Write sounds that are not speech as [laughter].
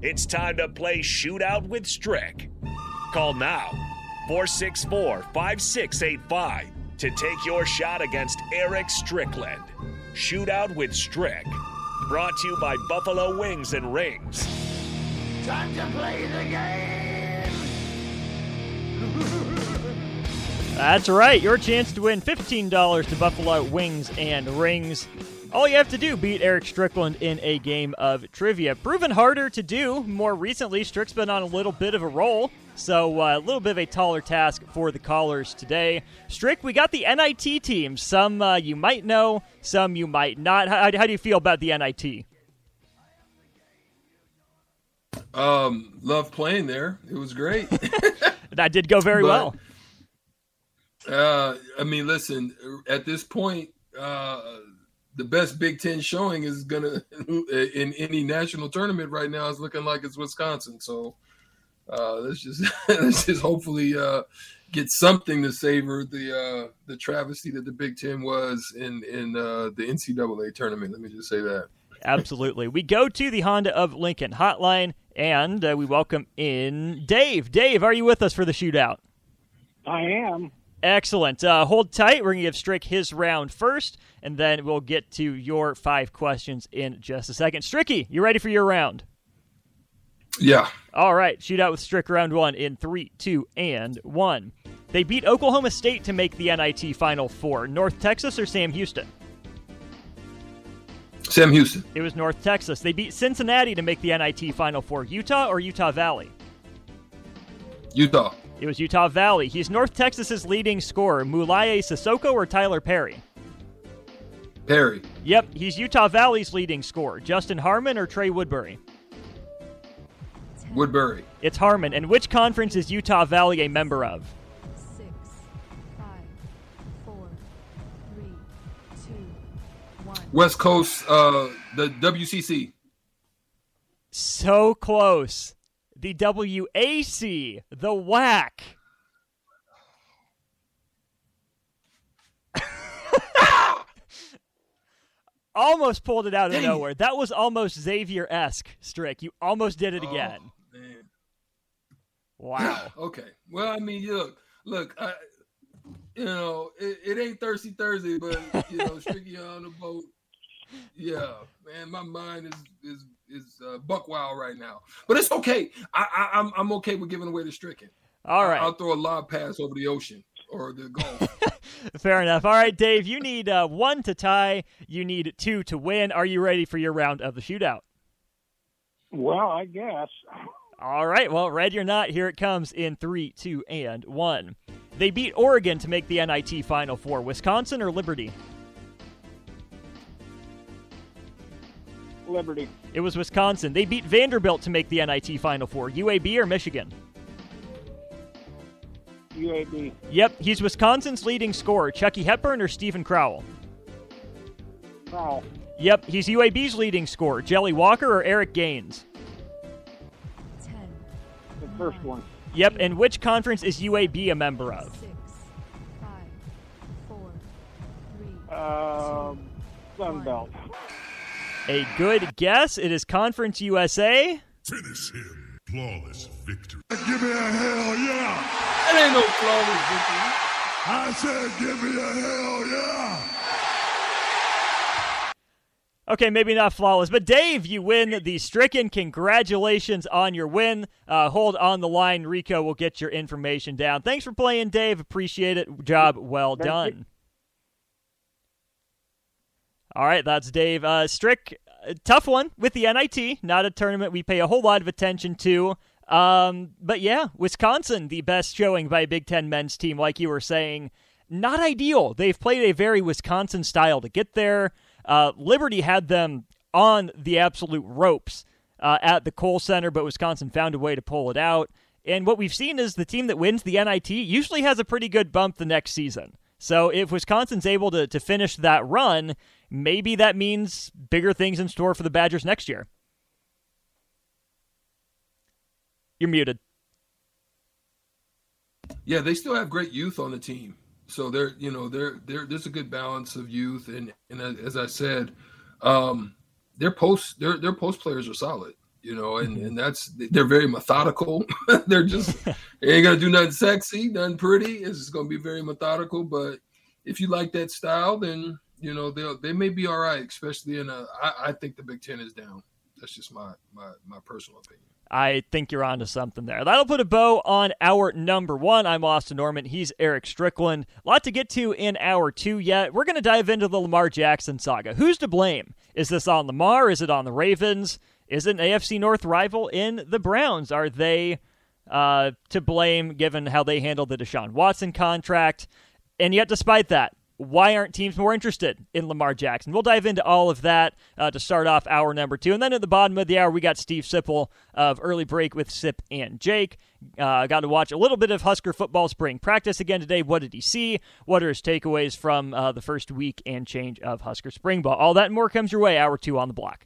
It's time to play Shootout with Strick. Call now 464 5685 to take your shot against Eric Strickland. Shootout with Strick. Brought to you by Buffalo Wings and Rings. Time to play the game! That's right, your chance to win $15 to Buffalo Wings and Rings. All you have to do beat Eric Strickland in a game of trivia. Proven harder to do. More recently, Strick's been on a little bit of a roll, so uh, a little bit of a taller task for the callers today. Strick, we got the NIT teams. Some uh, you might know, some you might not. How, how do you feel about the NIT? Um, love playing there. It was great. [laughs] [laughs] that did go very But- well. Uh, I mean, listen, at this point, uh, the best Big Ten showing is gonna [laughs] in any national tournament right now is looking like it's Wisconsin. So uh, let's just [laughs] let's just hopefully uh, get something to savor the uh, the travesty that the Big Ten was in in uh, the NCAA tournament. Let me just say that. Absolutely. We go to the Honda of Lincoln hotline and uh, we welcome in Dave. Dave, are you with us for the shootout? I am. Excellent. Uh, hold tight. We're going to give Strick his round first, and then we'll get to your five questions in just a second. Stricky, you ready for your round? Yeah. All right. Shootout with Strick round one in three, two, and one. They beat Oklahoma State to make the NIT Final Four. North Texas or Sam Houston? Sam Houston, It was North Texas. They beat Cincinnati to make the NIT Final Four. Utah or Utah Valley? Utah, It was Utah Valley. He's North Texas's leading scorer. Moulaye Sissoko or Tylor Perry? Perry, Yep, he's Utah Valley's leading scorer. Justin Harmon or Trey Woodbury? Woodbury, It's Harmon. And which conference is Utah Valley a member of? Six, five, four, three, two, one. West Coast, uh, the WCC. So close. The WAC, the WAC. [laughs] almost pulled it out of Dang nowhere. That was almost Xavier esque, Strick. You almost did it Oh, again. man. Wow. [clears throat] Okay. Well, I mean, look, look, I, you know, it, it ain't thirsty Thursday, but you know, [laughs] Stricky on the boat. Yeah, man, my mind is is is uh, buck wild right now, but it's okay. I, I I'm I'm okay with giving away the stricken. All right. I'll throw a lob pass over the ocean or the Gulf. [laughs] Fair enough. All right, Dave, you need uh, one to tie. You need two to win. Are you ready for your round of the shootout? Well, I guess. All right. Well, ready or not, here it comes in three, two, and one. They beat Oregon to make the NIT Final Four. Wisconsin or Liberty? Liberty. It was Wisconsin. They beat Vanderbilt to make the NIT Final Four. UAB or Michigan? UAB. Yep, he's Wisconsin's leading scorer. Chucky Hepburn or Steven Crowl? Foul. Yep, he's UAB's leading scorer. Jelly Walker or Eric Gaines? Ten, The first one. Yep, and which conference is UAB a member of? six, five, four, three, Um, Sunbelt. A good guess. It is Conference USA. Finish him. Flawless victory. Give me a hell yeah! that ain't no flawless victory. I said, give me a hell yeah! Okay, maybe not flawless, but Dave, you win the Stricken. Congratulations on your win. Uh, hold on the line. Rico will get your information down. Thanks for playing, Dave. Appreciate it. Job well Thank you. All right, that's Dave. Uh, Strick, uh, tough one with the NIT. Not a tournament we pay a whole lot of attention to. Um, but yeah, Wisconsin, the best showing by a Big Ten men's team, like you were saying. Not ideal. They've played a very Wisconsin style to get there. Uh, Liberty had them on the absolute ropes uh, at the Kohl Center, but Wisconsin found a way to pull it out. And what we've seen is the team that wins the NIT usually has a pretty good bump the next season. So if Wisconsin's able to, to finish that run, maybe that means bigger things in store for the Badgers next year. You're muted. Yeah, they still have great youth on the team. So they're, you know, they're, they're there's a good balance of youth and and as I said, um, their post their their post players are solid. You know, and, mm-hmm. and that's they're very methodical. [laughs] they're just [laughs] they ain't gonna do nothing sexy, nothing pretty. It's just gonna be very methodical. But if you like that style, then you know they they may be all right, especially in a. I, I think the Big Ten is down. That's just my my my personal opinion. I think you're onto something there. That'll put a bow on our number one. I'm Austin Norman. He's Eric Strickland. A lot to get to in hour two yet. We're going to dive into the Lamar Jackson saga. Who's to blame? Is this on Lamar? Is it on the Ravens? Is an AFC North rival in the Browns? Are they uh, to blame given how they handled the Deshaun Watson contract? And yet, despite that, why aren't teams more interested in Lamar Jackson? We'll dive into all of that uh, to start off hour number two. And then at the bottom of the hour, we got Steve Sipple of Early Break with Sip and Jake. Uh, got to watch a little bit of Husker football spring practice again today. What did he see? What are his takeaways from uh, the first week and change of Husker spring ball? All that and more comes your way, hour two on the block.